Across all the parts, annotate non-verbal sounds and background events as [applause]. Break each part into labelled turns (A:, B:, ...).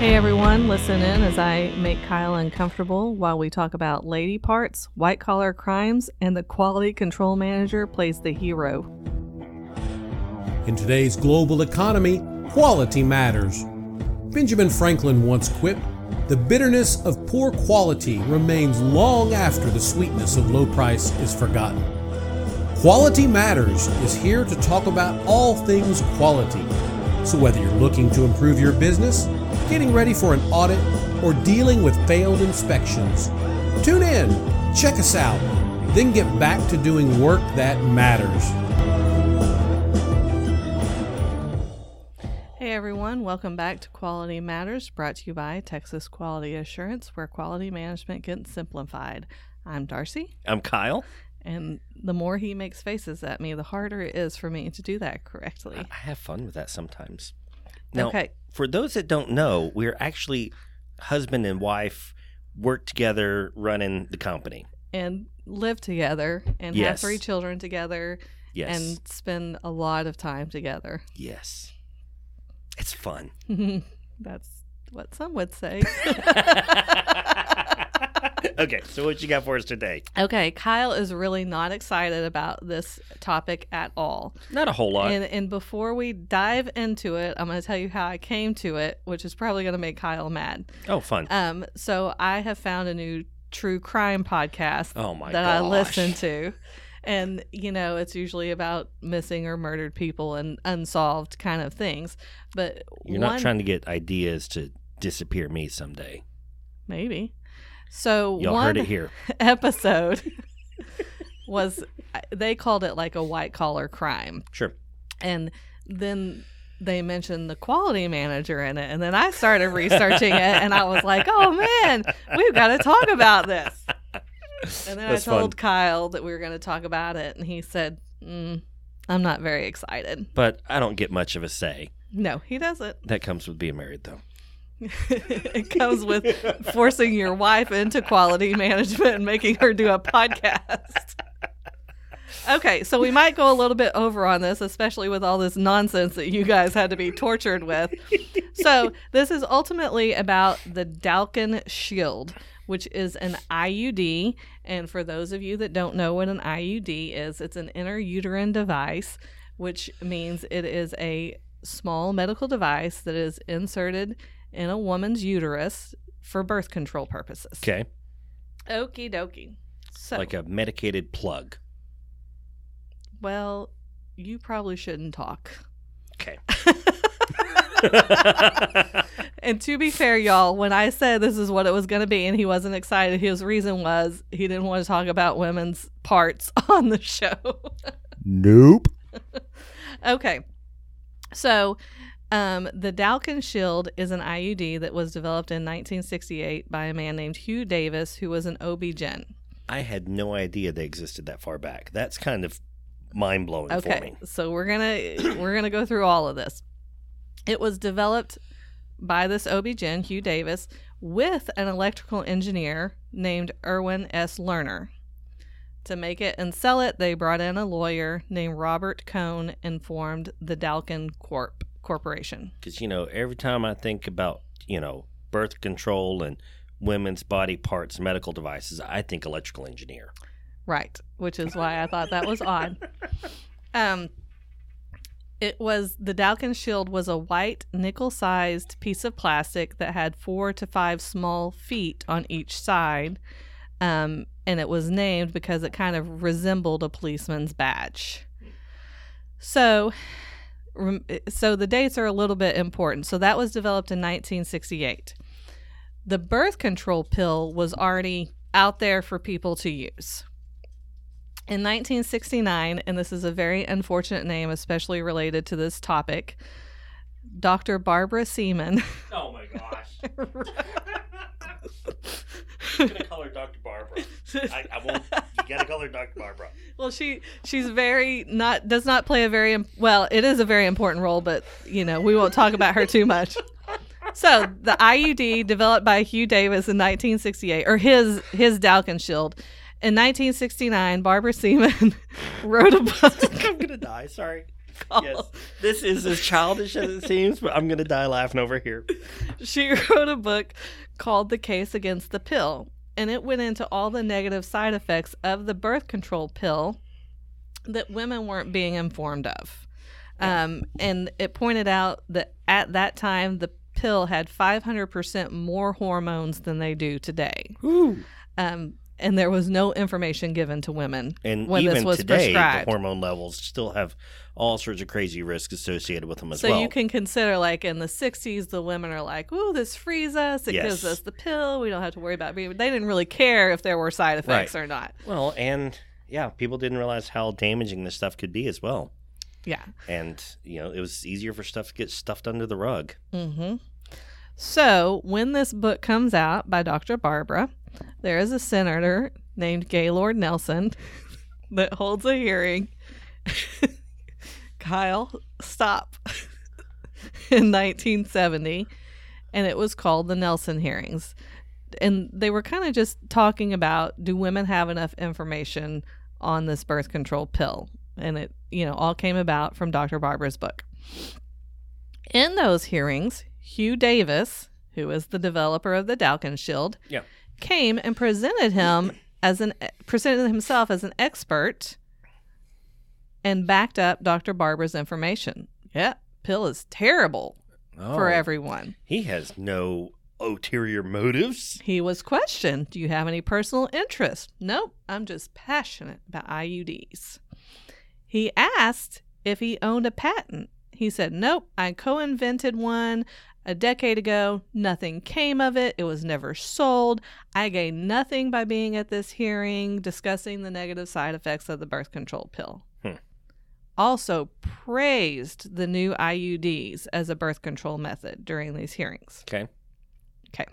A: Hey everyone, listen in as I make Kyle uncomfortable while we talk about lady parts, white collar crimes, and the quality control manager plays the hero.
B: In today's global economy, quality matters. Benjamin Franklin once quipped The bitterness of poor quality remains long after the sweetness of low price is forgotten. Quality Matters is here to talk about all things quality. So, whether you're looking to improve your business, getting ready for an audit, or dealing with failed inspections, tune in, check us out, then get back to doing work that matters.
A: Hey everyone, welcome back to Quality Matters, brought to you by Texas Quality Assurance, where quality management gets simplified. I'm Darcy,
C: I'm Kyle.
A: and the more he makes faces at me, the harder it is for me to do that correctly.
C: I have fun with that sometimes. Now,
A: Okay.
C: For those that don't know, we're actually husband and wife work together running the company.
A: And live together and have three children together
C: Yes.
A: and spend a lot of time together.
C: yes. It's fun. [laughs]
A: That's what some would say. [laughs]
C: okay, so what you got for us today?
A: okay, Kyle is really not excited about this topic at all.
C: Not a whole lot.
A: And, and before we dive into it, I'm going to tell you how I came to it, which is probably going to make Kyle mad.
C: oh, fun.
A: Um, so I have found a new true crime podcast
C: Oh, my
A: that I listen to. And, you know, it's usually about missing or murdered people and unsolved kind of things. But
C: You're
A: one,
C: not trying to get ideas to disappear me someday.
A: maybe. So
C: Y'all
A: one
C: heard it here. [laughs]
A: episode [laughs] was they called it like a white collar crime.
C: Sure.
A: and then they mentioned the quality manager in it and then i started researching it and i was like oh man we've got to talk about this and then
C: That's
A: i told
C: fun.
A: kyle that we were going to talk about it and he said mm, i'm not very excited
C: But I don't get much of a say.
A: no he doesn't
C: That comes with being married, though. [laughs]
A: it comes with forcing your wife into quality management and making her do a podcast Okay, so we might go a little bit over on this, especially with all this nonsense that you guys had to be tortured with. So, this is ultimately about the Dalkon Shield, which is an IUD. And for those of you that don't know what an IUD is, it's an intrauterine device, which means it is a small medical device that is inserted in a woman's uterus for birth control purposes.
C: Okay.
A: Okie dokie. So,
C: Like a medicated plug.
A: well, you probably shouldn't talk.
C: Okay. [laughs] [laughs]
A: And to be fair, y'all, when I said this is what it was going to be and he wasn't excited, his reason was he didn't want to talk about women's parts [laughs] on the show.
B: Nope.
A: okay. So, um, the Dalkon Shield is an IUD that was developed in 1968 by a man named Hugh Davis, who was an OB-GYN.
C: I had no idea they existed that far back. That's kind of mind blowing for
A: Okay,
C: me.
A: so we're gonna [clears throat] we're gonna go through all of this. It was developed by this OB-GYN, Hugh Davis, with an electrical engineer named Irwin S. Lerner. To make it and sell it, they brought in a lawyer named Robert Cohn and formed the Dalkon Corp Corporation.
C: Because, you know, every time I think about, you know, birth control and women's body parts, medical devices, I think electrical engineer.
A: Right, which is why I thought that was odd. [laughs] Um, it was the Dalkon shield was a white nickel-sized piece of plastic that had four to five small feet on each side, um, and it was named because it kind of resembled a policeman's badge. So, so the dates are a little bit important. So that was developed in 1968. The birth control pill was already out there for people to use. In 1969, and this is a very unfortunate name, especially related to this topic, Dr. Barbara Seaman.
C: Oh my gosh. [laughs] I'm going to call her Dr. Barbara. I, I won't. You got to call her Dr. Barbara. [laughs]
A: well, she she's very not does not play a very im- well. It is a very important role, but you know we won't talk about her too much. So the IUD developed by Hugh Davis in 1968, or his his Dalkon Shield. In 1969, Barbara Seaman [laughs] wrote a book. [laughs]
C: I'm going to die. Sorry.
A: Called.
C: Yes. This is as childish as it seems, but I'm going to die laughing over here.
A: She wrote a book called The Case Against the Pill, and it went into all the negative side effects of the birth control pill that women weren't being informed of. Um, and it pointed out that at that time, the pill had 500% more hormones than they do today. Um, and there was no information given to women
C: And
A: when
C: even
A: this was
C: today,
A: prescribed.
C: the hormone levels still have all sorts of crazy risks associated with them as
A: so
C: well.
A: So you can consider like in the 60s the women are like ooh this frees us it gives us the pill we don't have to worry about being they didn't really care if there were side effects
C: Right.
A: or not
C: well, and yeah, people didn't realize how damaging this stuff could be as well.
A: yeah
C: And, you know, it was easier for stuff to get stuffed under the rug.
A: hmm so when this book comes out by dr barbara there is a senator named gaylord nelson [laughs] that holds a hearing. [laughs] Kyle stop. [laughs] In 1970 and it was called the nelson hearings. And they were kind of just talking about do women have enough information on this birth control pill? And it you know all came about from dr barbara's book. In those hearings hugh davis who is the developer of the dalkon shield
C: Yeah.
A: Came and presented him as an presented himself as an expert and backed up dr barbara's information yeah pill is terrible for
C: Oh,
A: everyone
C: He has no ulterior motives.
A: he was questioned Do you have any personal interest? Nope, I'm just passionate about IUDs. He asked if he owned a patent. He said, Nope, I co invented one a decade ago. Nothing came of it. It was never sold. I gained nothing by being at this hearing discussing the negative side effects of the birth control pill.
C: Hmm.
A: Also praised the new IUDs as a birth control method during these hearings.
C: Okay.
A: Okay.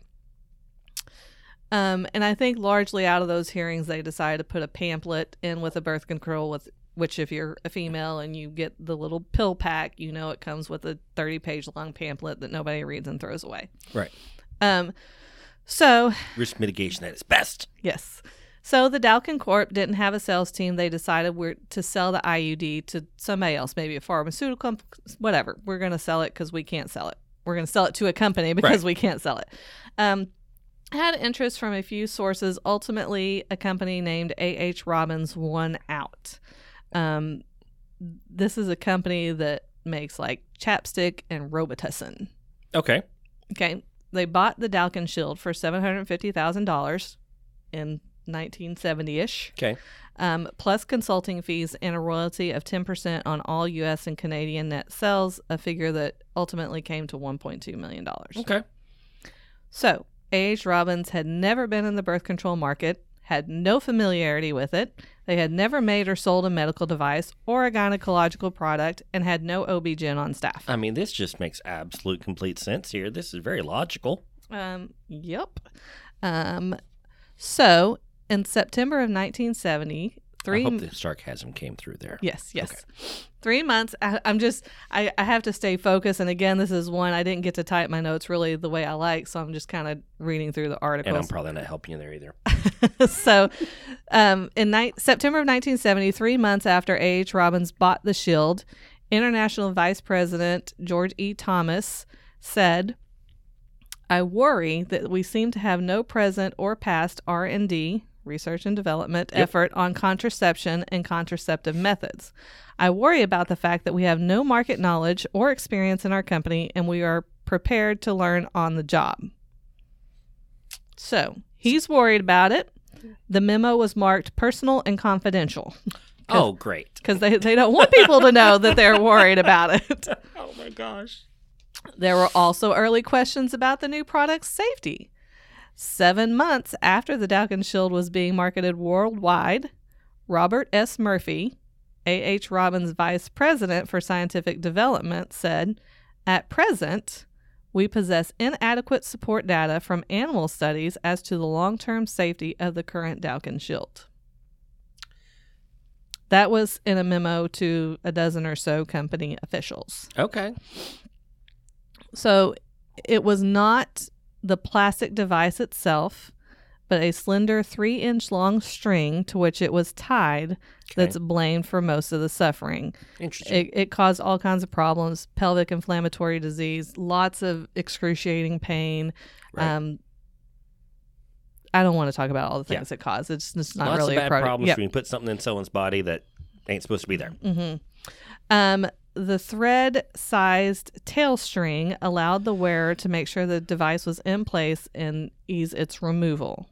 A: Um, and I think largely out of those hearings, they decided to put a pamphlet in with a birth control, with which if you're a female and you get the little pill pack, you know it comes with a 30 page long pamphlet that nobody reads and throws away.
C: Right.
A: Um, so
C: Risk mitigation at its best.
A: Yes. So the Dalkon Corp didn't have a sales team. They decided we're to sell the IUD to somebody else, maybe a pharmaceutical, comp- whatever. We're going to sell it because we can't sell it. We're going to sell it to a company because we can't sell it. Um, had interest from a few sources. Ultimately, a company named A.H. Robins won out. Um, this is a company that makes like chapstick and Robitussin.
C: Okay.
A: Okay. They bought the Dalkon Shield for $750,000 in 1970 ish,
C: Okay.
A: um, plus consulting fees and a royalty of 10% on all U.S. and Canadian net sales, a figure that ultimately came to $1.2 million.
C: Okay.
A: So, A.H. Robins had never been in the birth control market, had no familiarity with it. They had never made or sold a medical device or a gynecological product and had no OB-GYN on staff.
C: I mean, this just makes absolute complete sense here. This is very logical.
A: Um, yep. Um, so in September of 1970, three.
C: I hope the sarcasm came through there.
A: Yes, yes. Three months. I, I'm just. I, I have to stay focused. And again, this is one I didn't get to type my notes really the way I like, so I'm just kind of reading through the article.
C: And I'm probably not helping you there either. [laughs]
A: so, um, in ni- September of 1970, three months after A.H. Robins bought the Shield, International Vice President George E. Thomas said, "I worry that we seem to have no present or past R&D." Research and development effort on contraception and contraceptive methods. I worry about the fact that we have no market knowledge or experience in our company and we are prepared to learn on the job. So he's worried about it. The memo was marked personal and confidential [laughs]
C: Oh, great.
A: because they, they don't want people to know that they're worried about it. [laughs]
C: Oh my gosh.
A: There were also early questions about the new product's safety. Seven months after the Dalkon Shield was being marketed worldwide, Robert S. Murphy, A.H. Robins' vice president for scientific development, said, At present, we possess inadequate support data from animal studies as to the long term safety of the current Dalkon Shield. That was in a memo to a dozen or so company officials.
C: Okay.
A: So it was not the plastic device itself, but a slender three inch long string to which it was tied that's blamed for most of the suffering.
C: Interesting.
A: It, it caused all kinds of problems pelvic inflammatory disease, lots of excruciating pain.
C: Right.
A: Um, I don't want to talk about all the
C: Yeah.
A: things it caused. It's just not
C: Lots
A: really
C: of
A: a
C: bad
A: product.
C: problems
A: Yep.
C: when you put something in someone's body that ain't supposed to be there.
A: Um, the thread sized tail string allowed the wearer to make sure the device was in place and ease its removal.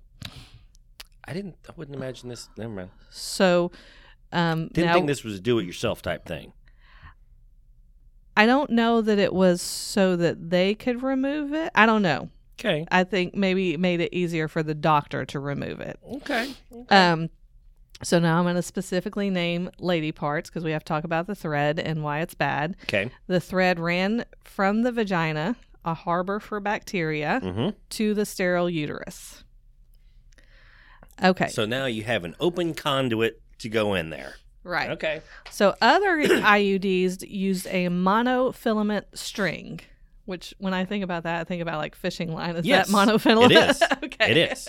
C: I didn't. I wouldn't imagine this. Never mind.
A: So, um,
C: Didn't
A: now,
C: think this was a do-it-yourself type thing.
A: I don't know that it was so that they could remove it. I don't know.
C: Okay.
A: I think maybe it made it easier for the doctor to remove it.
C: Okay.
A: Um, so now I'm going to specifically name lady parts because we have to talk about the thread and why it's bad.
C: Okay.
A: The thread ran from the vagina, a harbor for bacteria,
C: Mm-hmm.
A: to the sterile uterus. Okay,
C: So now you have an open conduit to go in there.
A: right.
C: Okay.
A: So other IUDs used a monofilament string, which when I think about that, I think about like fishing line. Is
C: Yes,
A: that monofilament?
C: it is. [laughs]
A: okay.
C: It is.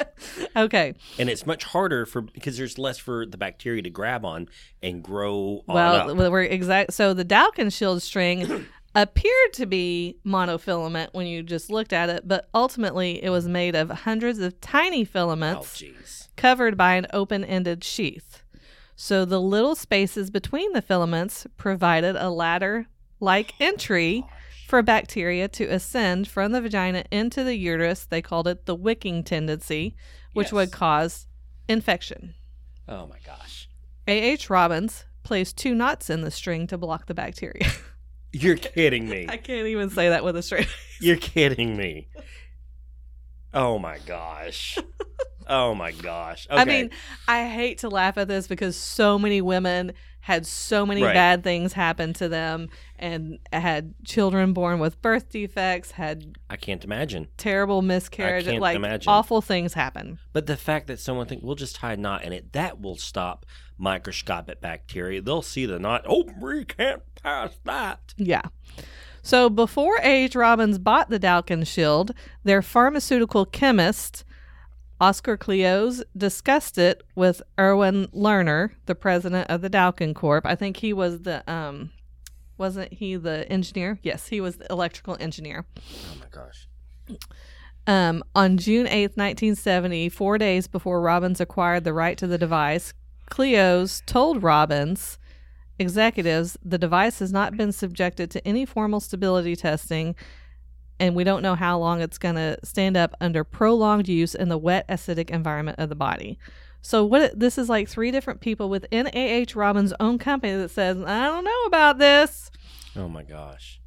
A: okay.
C: And it's much harder for because there's less for the bacteria to grab on and grow on
A: Well, we're exact. So the Dalkon shield string [clears throat] appeared to be monofilament when you just looked at it, but ultimately it was made of hundreds of tiny
C: Oh,
A: filaments
C: jeez.
A: covered by an open-ended sheath. So the little spaces between the filaments provided a ladder-like entry oh. For bacteria to ascend from the vagina into the uterus. They called it the wicking tendency, which
C: Yes.
A: would cause infection.
C: Oh my gosh.
A: A.H. Robins placed two knots in the string to block the bacteria. [laughs]
C: You're kidding me.
A: I can't even say that with a straight.
C: You're kidding me. Oh my gosh. Oh my gosh. [laughs] Okay.
A: I mean, I hate to laugh at this because so many women had so many
C: Right.
A: bad things happen to them and had children born with birth defects, had
C: I can't imagine.
A: terrible miscarriage,
C: can't
A: like
C: imagine.
A: awful things happen.
C: But the fact that someone think we'll just tie a knot in it, that will stop microscopic bacteria. They'll see the knot. Oh, we can't pass that.
A: Yeah. So before A.H. Robins bought the Dalkon Shield, their pharmaceutical chemist, Oscar Cleos, discussed it with Irwin Lerner, the president of the Dalkon Corp. I think he was the um wasn't he the engineer? Yes, he was the electrical engineer.
C: Oh my gosh.
A: Um, on June 8th, 1970, four days before Robins acquired the right to the device, Cleos told Robins executives the device has not been subjected to any formal stability testing, and we don't know how long it's going to stand up under prolonged use in the wet, acidic environment of the body. So what this is like three different people within AH Robins' own company that says, I don't know about this.
C: Oh my gosh.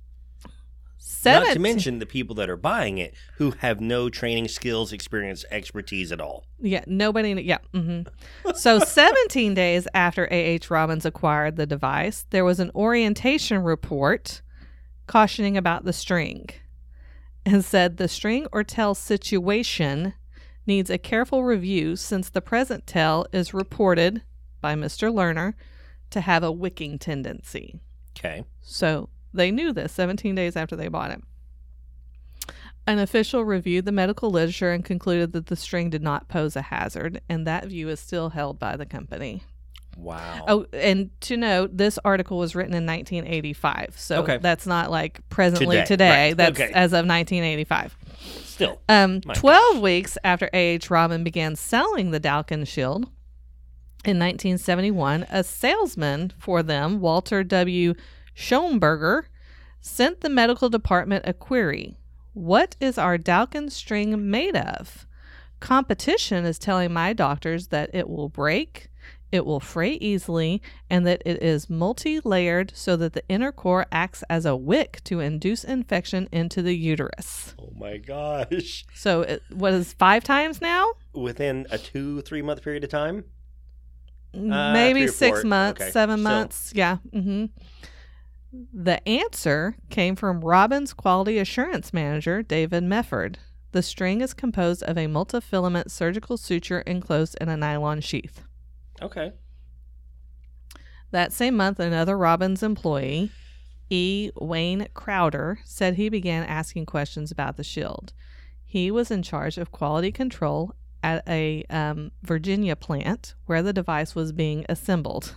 A: Seven,
C: Not to mention the people that are buying it who have no training, skills, experience, expertise at all.
A: Yeah, nobody. Yeah. Mm-hmm. so, [laughs] 17 days after A.H. Robins acquired the device, there was an orientation report cautioning about the string and said the string or tail situation needs a careful review since the present tail is reported by Mr. Lerner to have a wicking tendency.
C: Okay.
A: So they knew this 17 days after they bought it. An official reviewed the medical literature and concluded that the string did not pose a hazard, and that view is still held by the company.
C: Wow.
A: Oh, and to note, this article was written in 1985, so
C: Okay.
A: that's not like presently
C: Today,
A: today.
C: right,
A: That's
C: okay.
A: as of 1985.
C: Still.
A: Um,
C: My
A: 12 weeks after A.H. Robin began selling the Dalkon Shield in 1971, a salesman for them, Walter W. Schoenberger, sent the medical department a query What is our Dalkon string made of? Competition is telling my doctors that it will break, it will fray easily, and that it is multi layered so that the inner core acts as a wick to induce infection into the uterus.
C: Oh my gosh.
A: So, it, what is five times now?
C: Within a two, three month period of time?
A: Maybe
C: three or
A: six
C: four.
A: months,
C: Okay,
A: seven
C: still.
A: months. Yeah. Mm-hmm. The answer came from Robins Quality Assurance Manager, David Mefford. The string is composed of a multifilament surgical suture enclosed in a nylon sheath.
C: Okay.
A: That same month, another Robins employee, E. Wayne Crowder, said he began asking questions about the shield. He was in charge of quality control at a um, Virginia plant where the device was being assembled.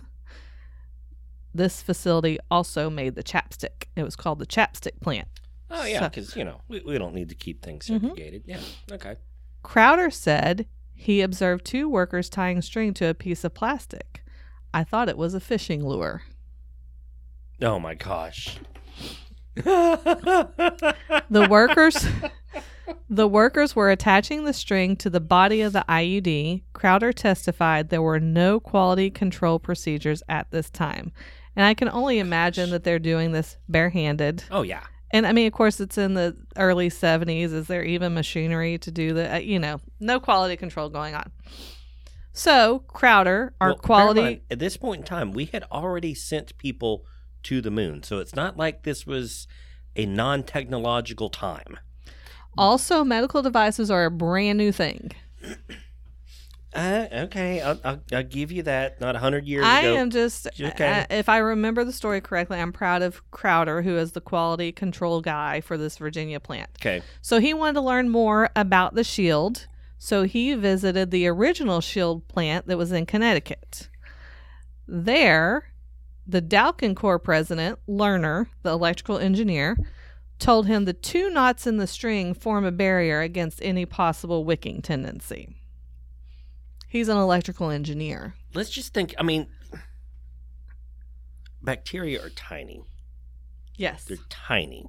A: This facility also made the chapstick. It was called the chapstick plant.
C: Oh yeah,
A: So-
C: because you know we, we don't need to keep things
A: Mhm.
C: segregated. Yeah. Okay.
A: Crowder said he observed two workers tying string to a piece of plastic. I thought it was a fishing lure.
C: Oh my gosh.
A: The workers The workers were attaching the string to the body of the IUD. Crowder testified there were no quality control procedures at this time. And I can only imagine that they're doing this barehanded.
C: oh yeah.
A: And I mean, of course, it's in the early 70s. Is there even machinery to do that? Uh, You know, no quality control going on. So, Crowder, our
C: Well,
A: quality.
C: mind, at this point in time, we had already sent people to the moon, so it's not like this was a non-technological time.
A: Also, medical devices are a brand new thing.
C: Uh, okay, I'll, I'll, I'll give you that. Not a hundred years
A: I
C: ago.
A: am just,
C: Okay.
A: uh, if I remember the story correctly, I'm proud of Crowder, who is the quality control guy for this Virginia plant.
C: okay.
A: So he wanted to learn more about the shield. So he visited the original shield plant that was in Connecticut. There, the Dalkon Corps president, Lerner, the electrical engineer, told him the two knots in the string form a barrier against any possible wicking tendency. He's an electrical engineer.
C: Let's just think. I mean, bacteria are tiny.
A: Yes.
C: They're tiny,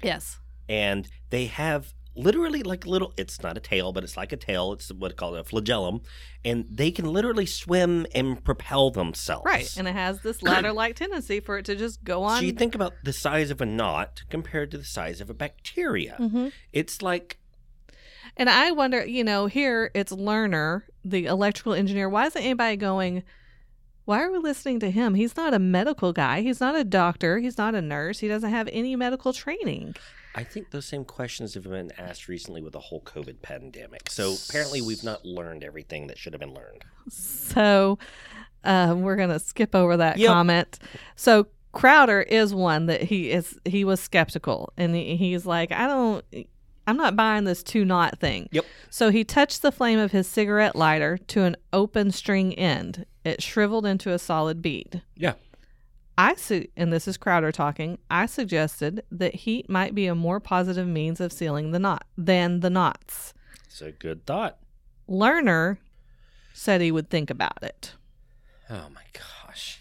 A: Yes.
C: and they have literally like little. It's not a tail, but it's like a tail. It's what called a flagellum, and they can literally swim and propel themselves.
A: Right. And it has this ladder like tendency for it to just go on.
C: So you think about the size of a knot compared to the size of a bacteria.
A: Mhm.
C: It's like
A: And I wonder, you know, here it's Lerner, the electrical engineer. Why isn't anybody going, why are we listening to him? He's not a medical guy. He's not a doctor. He's not a nurse. He doesn't have any medical training.
C: I think those same questions have been asked recently with the whole COVID pandemic. So apparently we've not learned everything that should have been learned.
A: So uh, we're going to skip over that
C: Yep.
A: comment. So Crowder is one that he is, he was skeptical and he, he's like, I don't, I'm not buying this two knot thing.
C: Yep.
A: So he touched the flame of his cigarette lighter to an open string end. It shriveled into a solid bead.
C: Yeah.
A: I su- and this is Crowder talking. I suggested that heat might be a more positive means of sealing the knot than the knots.
C: It's a good thought.
A: Lerner said he would think about it.
C: Oh my gosh.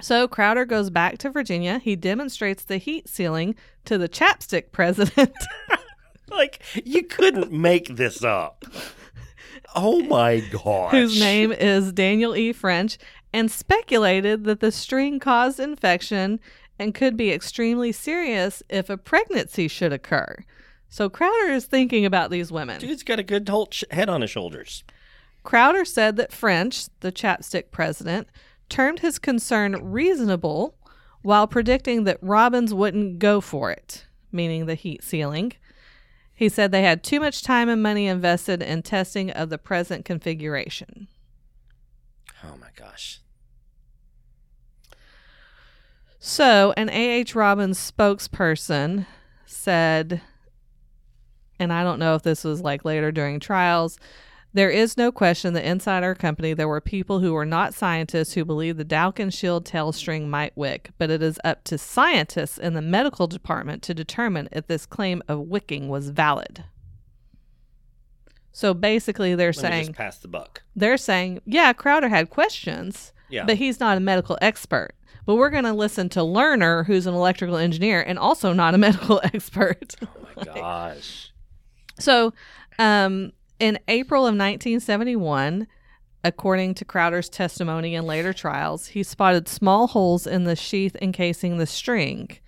A: So Crowder goes back to Virginia. He demonstrates the heat sealing to the chapstick president. [laughs]
C: Like you couldn't make this up. Oh my gosh.
A: whose name is Daniel E. French, and speculated that the string caused infection and could be extremely serious if a pregnancy should occur. So Crowder is thinking about these women.
C: Dude's got a good whole sh- head on his shoulders.
A: Crowder said that French, the chapstick president, termed his concern reasonable while predicting that Robins wouldn't go for it, meaning the heat sealing. He said they had too much time and money invested in testing of the present configuration.
C: Oh my gosh.
A: So, an A.H. Robins spokesperson said, and I don't know if this was like later during trials, there is no question that inside our company there were people who were not scientists who believed the Dalkon shield tail string might wick, but it is up to scientists in the medical department to determine if this claim of wicking was valid. So basically, they're
C: Let
A: saying
C: just pass the buck.
A: they're saying, yeah, Crowder had questions,
C: Yeah.
A: but he's not a medical expert. But we're going to listen to Lerner, who's an electrical engineer and also not a [laughs] medical expert.
C: oh my [laughs] gosh.
A: so, um, in April of 1971, according to Crowder's testimony in later trials, he spotted small holes in the sheath encasing the string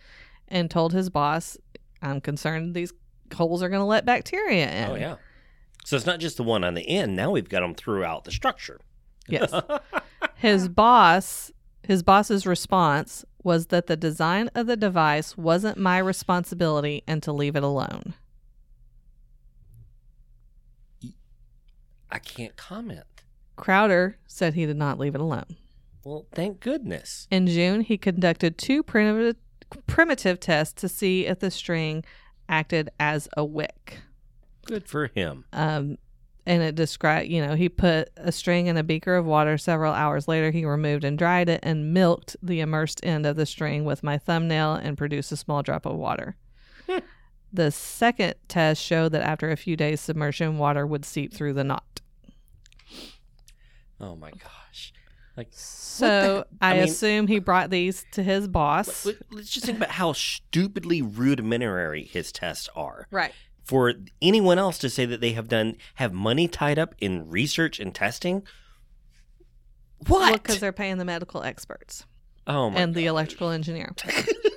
A: and told his boss, I'm concerned these holes are going to let bacteria in.
C: Oh yeah. So it's not just the one on the end. Now we've got them throughout the structure.
A: Yes. [laughs] his boss, his boss's response was that the design of the device wasn't my responsibility and to leave it alone.
C: I can't comment.
A: Crowder said he did not leave it alone.
C: Well, thank goodness.
A: In June, he conducted two primitive, primitive tests to see if the string acted as a wick.
C: Good for him.
A: Um, and it described, you know, he put a string in a beaker of water. Several hours later, he removed and dried it and milked the immersed end of the string with my thumbnail and produced a small drop of water. The second test showed that after a few days submersion, water would seep through the knot.
C: Oh my gosh. Like
A: So I,
C: I mean-
A: assume he brought these to his boss.
C: let- let's just think about how stupidly rudimentary his tests are.
A: Right.
C: For anyone else to say that they have done have money tied up in research and testing. What?
A: Because they're paying the medical experts
C: oh my
A: and the electrical engineer. [laughs]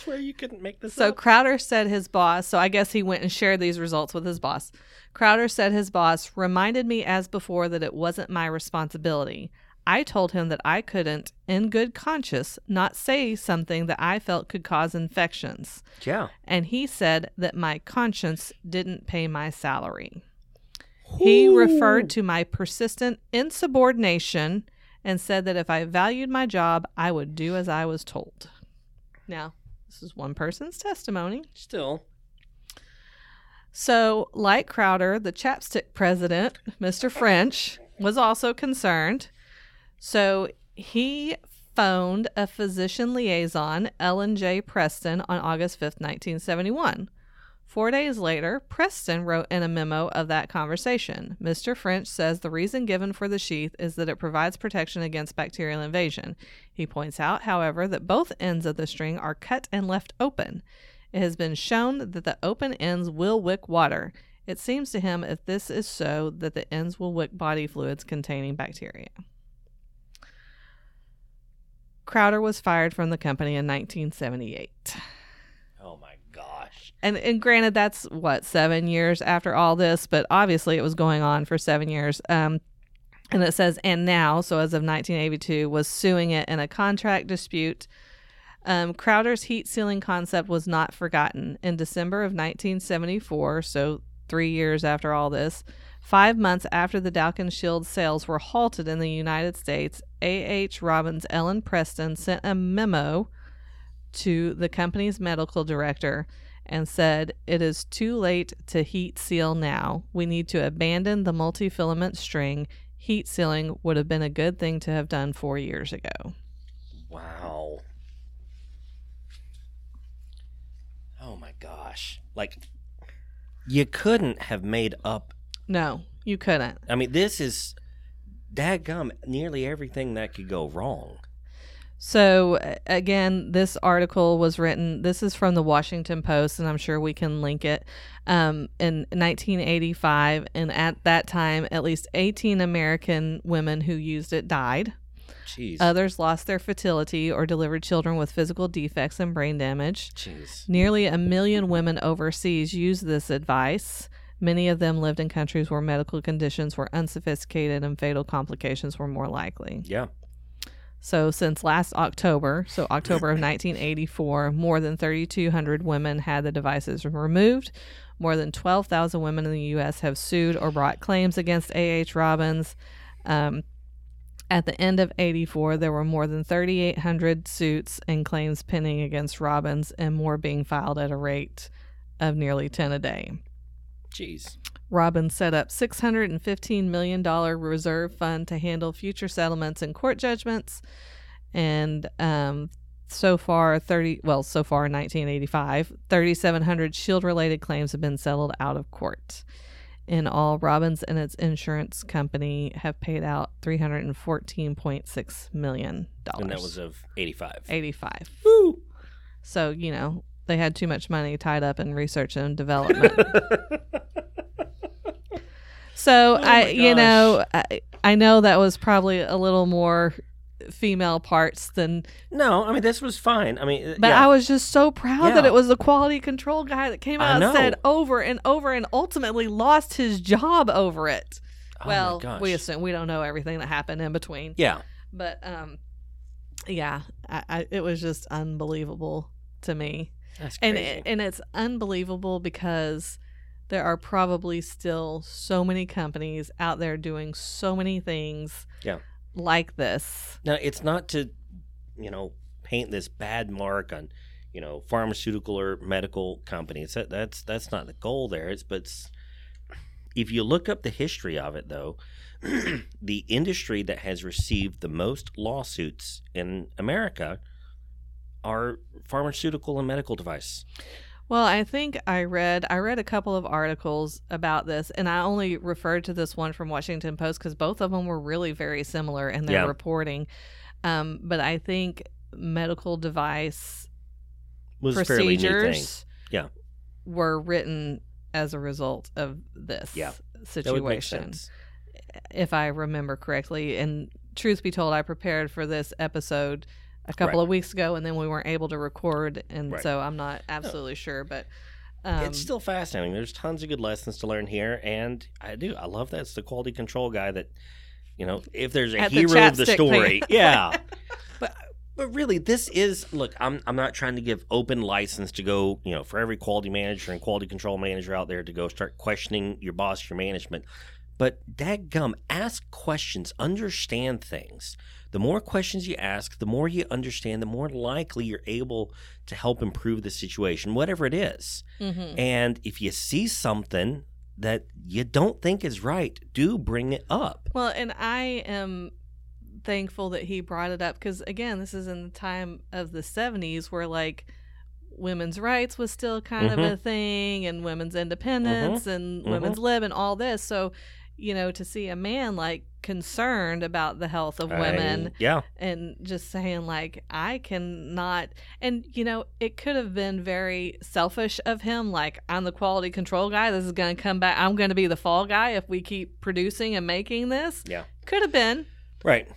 C: I swear you couldn't make this
A: So
C: up.
A: Crowder said his boss, so I guess he went and shared these results with his boss. Crowder said his boss reminded me as before that it wasn't my responsibility. I told him that I couldn't, in good conscience, not say something that I felt could cause infections.
C: Yeah.
A: And he said that my conscience didn't pay my salary. He referred to my persistent insubordination and said that if I valued my job, I would do as I was told. Now, this is one person's testimony.
C: Still.
A: So, like Crowder, the chapstick president, Mr. French, was also concerned. So, he phoned a physician liaison, Ellen J. Preston, on August 5th, 1971. Four days later, Preston wrote in a memo of that conversation. Mr. French says the reason given for the sheath is that it provides protection against bacterial invasion. He points out, however, that both ends of the string are cut and left open. It has been shown that the open ends will wick water. It seems to him if this is so that the ends will wick body fluids containing bacteria. Crowder was fired from the company in 1978. And and granted that's what 7 years after all this, but obviously it was going on for 7 years. Um and it says and now, so as of 1982 was suing it in a contract dispute. Um, Crowder's heat sealing concept was not forgotten. In December of 1974, so three years after all this, five months after the Dalkon Shield sales were halted in the United States, A.H. Robins Ellen Preston sent a memo to the company's medical director and said, It is too late to heat seal now. We need to abandon the multi filament string. Heat sealing would have been a good thing to have done four years ago.
C: Wow. Oh my gosh. Like you couldn't have made up
A: No, you couldn't.
C: I mean, this is dadgum nearly everything that could go wrong.
A: So, again, this article was written, this is from the Washington Post, and I'm sure we can link it, um, in 1985. And at that time, at least 18 American women who used it died.
C: Jeez.
A: Others lost their fertility or delivered children with physical defects and brain damage.
C: Jeez.
A: Nearly a million women overseas used this advice. Many of them lived in countries where medical conditions were unsophisticated and fatal complications were more likely.
C: Yeah.
A: So, since last October, so October of 1984, more than 3,200 women had the devices removed. More than 12,000 women in the U.S. have sued or brought claims against A.H. Robins. Um, at the end of 84, there were more than 3,800 suits and claims pending against Robins, and more being filed at a rate of nearly 10 a day.
C: Jeez.
A: Robins set up $615 million reserve fund to handle future settlements and court judgments. And um, so far, 30, well, so far in 1985, 3,700 shield related claims have been settled out of court. In all, Robins and its insurance company have paid out $314.6 million.
C: And that was of 85.
A: 85.
C: Woo!
A: So, you know, they had too much money tied up in research and development. [laughs] So
C: Oh
A: I, you know, I, I know that was probably a little more female parts than,
C: No, I mean, this was fine. I mean,
A: but
C: yeah.
A: I was just so proud that it was the quality control guy that came out and said over and over and ultimately lost his job over it.
C: Oh
A: well, we assume we don't know everything that happened in between,
C: Yeah.
A: but um, yeah, I, I, it was just unbelievable to me.
C: That's
A: and
C: crazy.
A: it, and it's unbelievable because there are probably still so many companies out there doing so many things
C: Yeah.
A: like this
C: Now, it's not to, you know, paint this bad mark on, you know, pharmaceutical or medical companies. That, that's that's not the goal there. It's but it's, if you look up the history of it, though, [clears throat] the industry that has received the most lawsuits in America are pharmaceutical and medical device.
A: Well, I think I read I read a couple of articles about this, and I only referred to this one from Washington Post because both of them were really very similar in their
C: Yeah.
A: reporting. Um, but I think medical device
C: Was a fairly new thing.
A: procedures,
C: Yeah.
A: were written as a result of this
C: Yeah. That would make
A: situation, if I remember correctly. And truth be told, I prepared for this episode a couple
C: Right.
A: of weeks ago, and then we weren't able to record, and
C: Right.
A: so I'm not absolutely sure, but. Um,
C: it's still fascinating. There's tons of good lessons to learn here, and I do. I love that it's the quality control guy that, you know, if there's a
A: At the
C: hero of the story, [laughs] yeah. but but really, this is look. I'm I'm not trying to give open license to go, you know, for every quality manager and quality control manager out there to go start questioning your boss, your management. But dadgum, ask questions, understand things. The more questions you ask, the more you understand, the more likely you're able to help improve the situation, whatever it is.
A: mhm.
C: And if you see something that you don't think is right, do bring it up.
A: Well, and I am thankful that he brought it up because, again, this is in the time of the 70s where, like, women's rights was still kind of
C: Mhm.
A: a thing and women's independence and
C: Mhm.
A: women's lib and all this. So, you know, to see a man, like, concerned about the health of women
C: I- yeah.
A: and just saying like i cannot and you know it could have been very selfish of him like i'm the quality control guy this is going to come back i'm going to be the fall guy if we keep producing and making this
C: Yeah.
A: could have been
C: Right.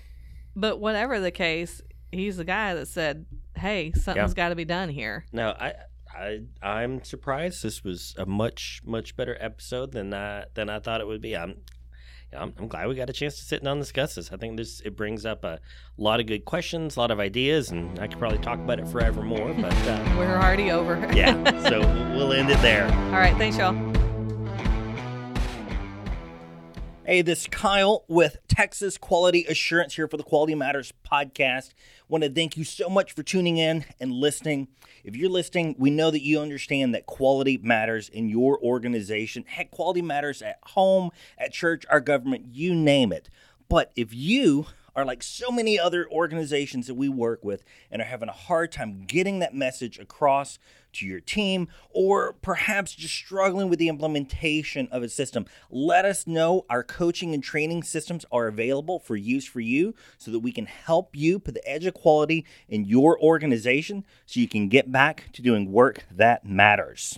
A: but whatever the case he's the guy that said hey something's
C: Yeah.
A: got to be done here
C: No, I, I, I'm surprised. This was a much, much better episode than I than I thought it would be. I'm, I'm, I'm glad we got a chance to sit down and discuss this. I think this it brings up a lot of good questions, a lot of ideas, and I could probably talk about it forever more. But uh, [laughs]
A: we're already over
C: yeah, [laughs] so we'll end it there.
A: all right thanks y'all
D: Hey, this is Kyle with Texas Quality Assurance here for the Quality Matters podcast. Want to thank you so much for tuning in and listening. If you're listening, we know that you understand that quality matters in your organization. Heck, quality matters at home, at church, our government, you name it. But if you are like so many other organizations that we work with and are having a hard time getting that message across to your team, or perhaps just struggling with the implementation of a system, let us know. Our coaching and training systems are available for use for you so that we can help you put the edge of quality in your organization so you can get back to doing work that matters.